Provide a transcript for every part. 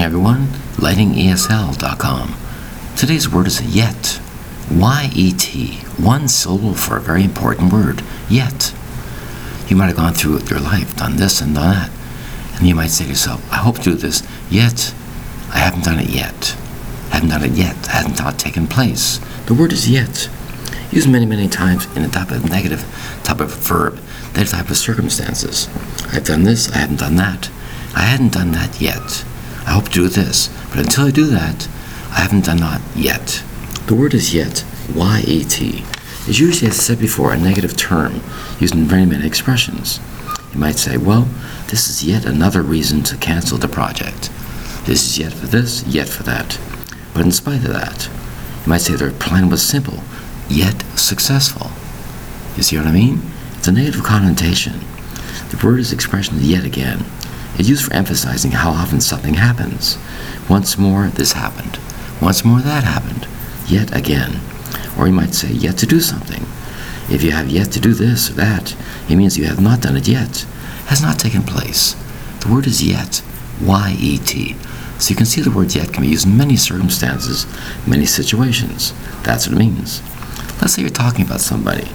morning, everyone. LightingESL.com. Today's word is yet. Y-E-T. One syllable for a very important word. Yet. You might have gone through your life, done this and done that. And you might say to yourself, I hope to do this, yet I haven't done it yet. I haven't done it yet. It hasn't not taken place. The word is yet. Used many, many times in a type of negative type of verb, that type of circumstances. I've done this, I haven't done that. I hadn't done that yet. I hope to do this, but until I do that, I haven't done that yet. The word is yet, Y-E-T, is usually, as I said before, a negative term used in very many expressions. You might say, well, this is yet another reason to cancel the project. This is yet for this, yet for that. But in spite of that, you might say their plan was simple, yet successful. You see what I mean? It's a negative connotation. The word is expression yet again. Used for emphasizing how often something happens. Once more, this happened. Once more, that happened. Yet again. Or you might say, yet to do something. If you have yet to do this or that, it means you have not done it yet. Has not taken place. The word is yet. Y E T. So you can see the word yet can be used in many circumstances, many situations. That's what it means. Let's say you're talking about somebody.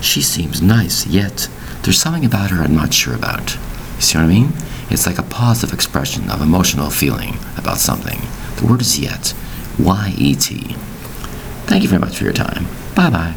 She seems nice, yet there's something about her I'm not sure about. You see what I mean? It's like a positive expression of emotional feeling about something. The word is yet. Y E T. Thank you very much for your time. Bye bye.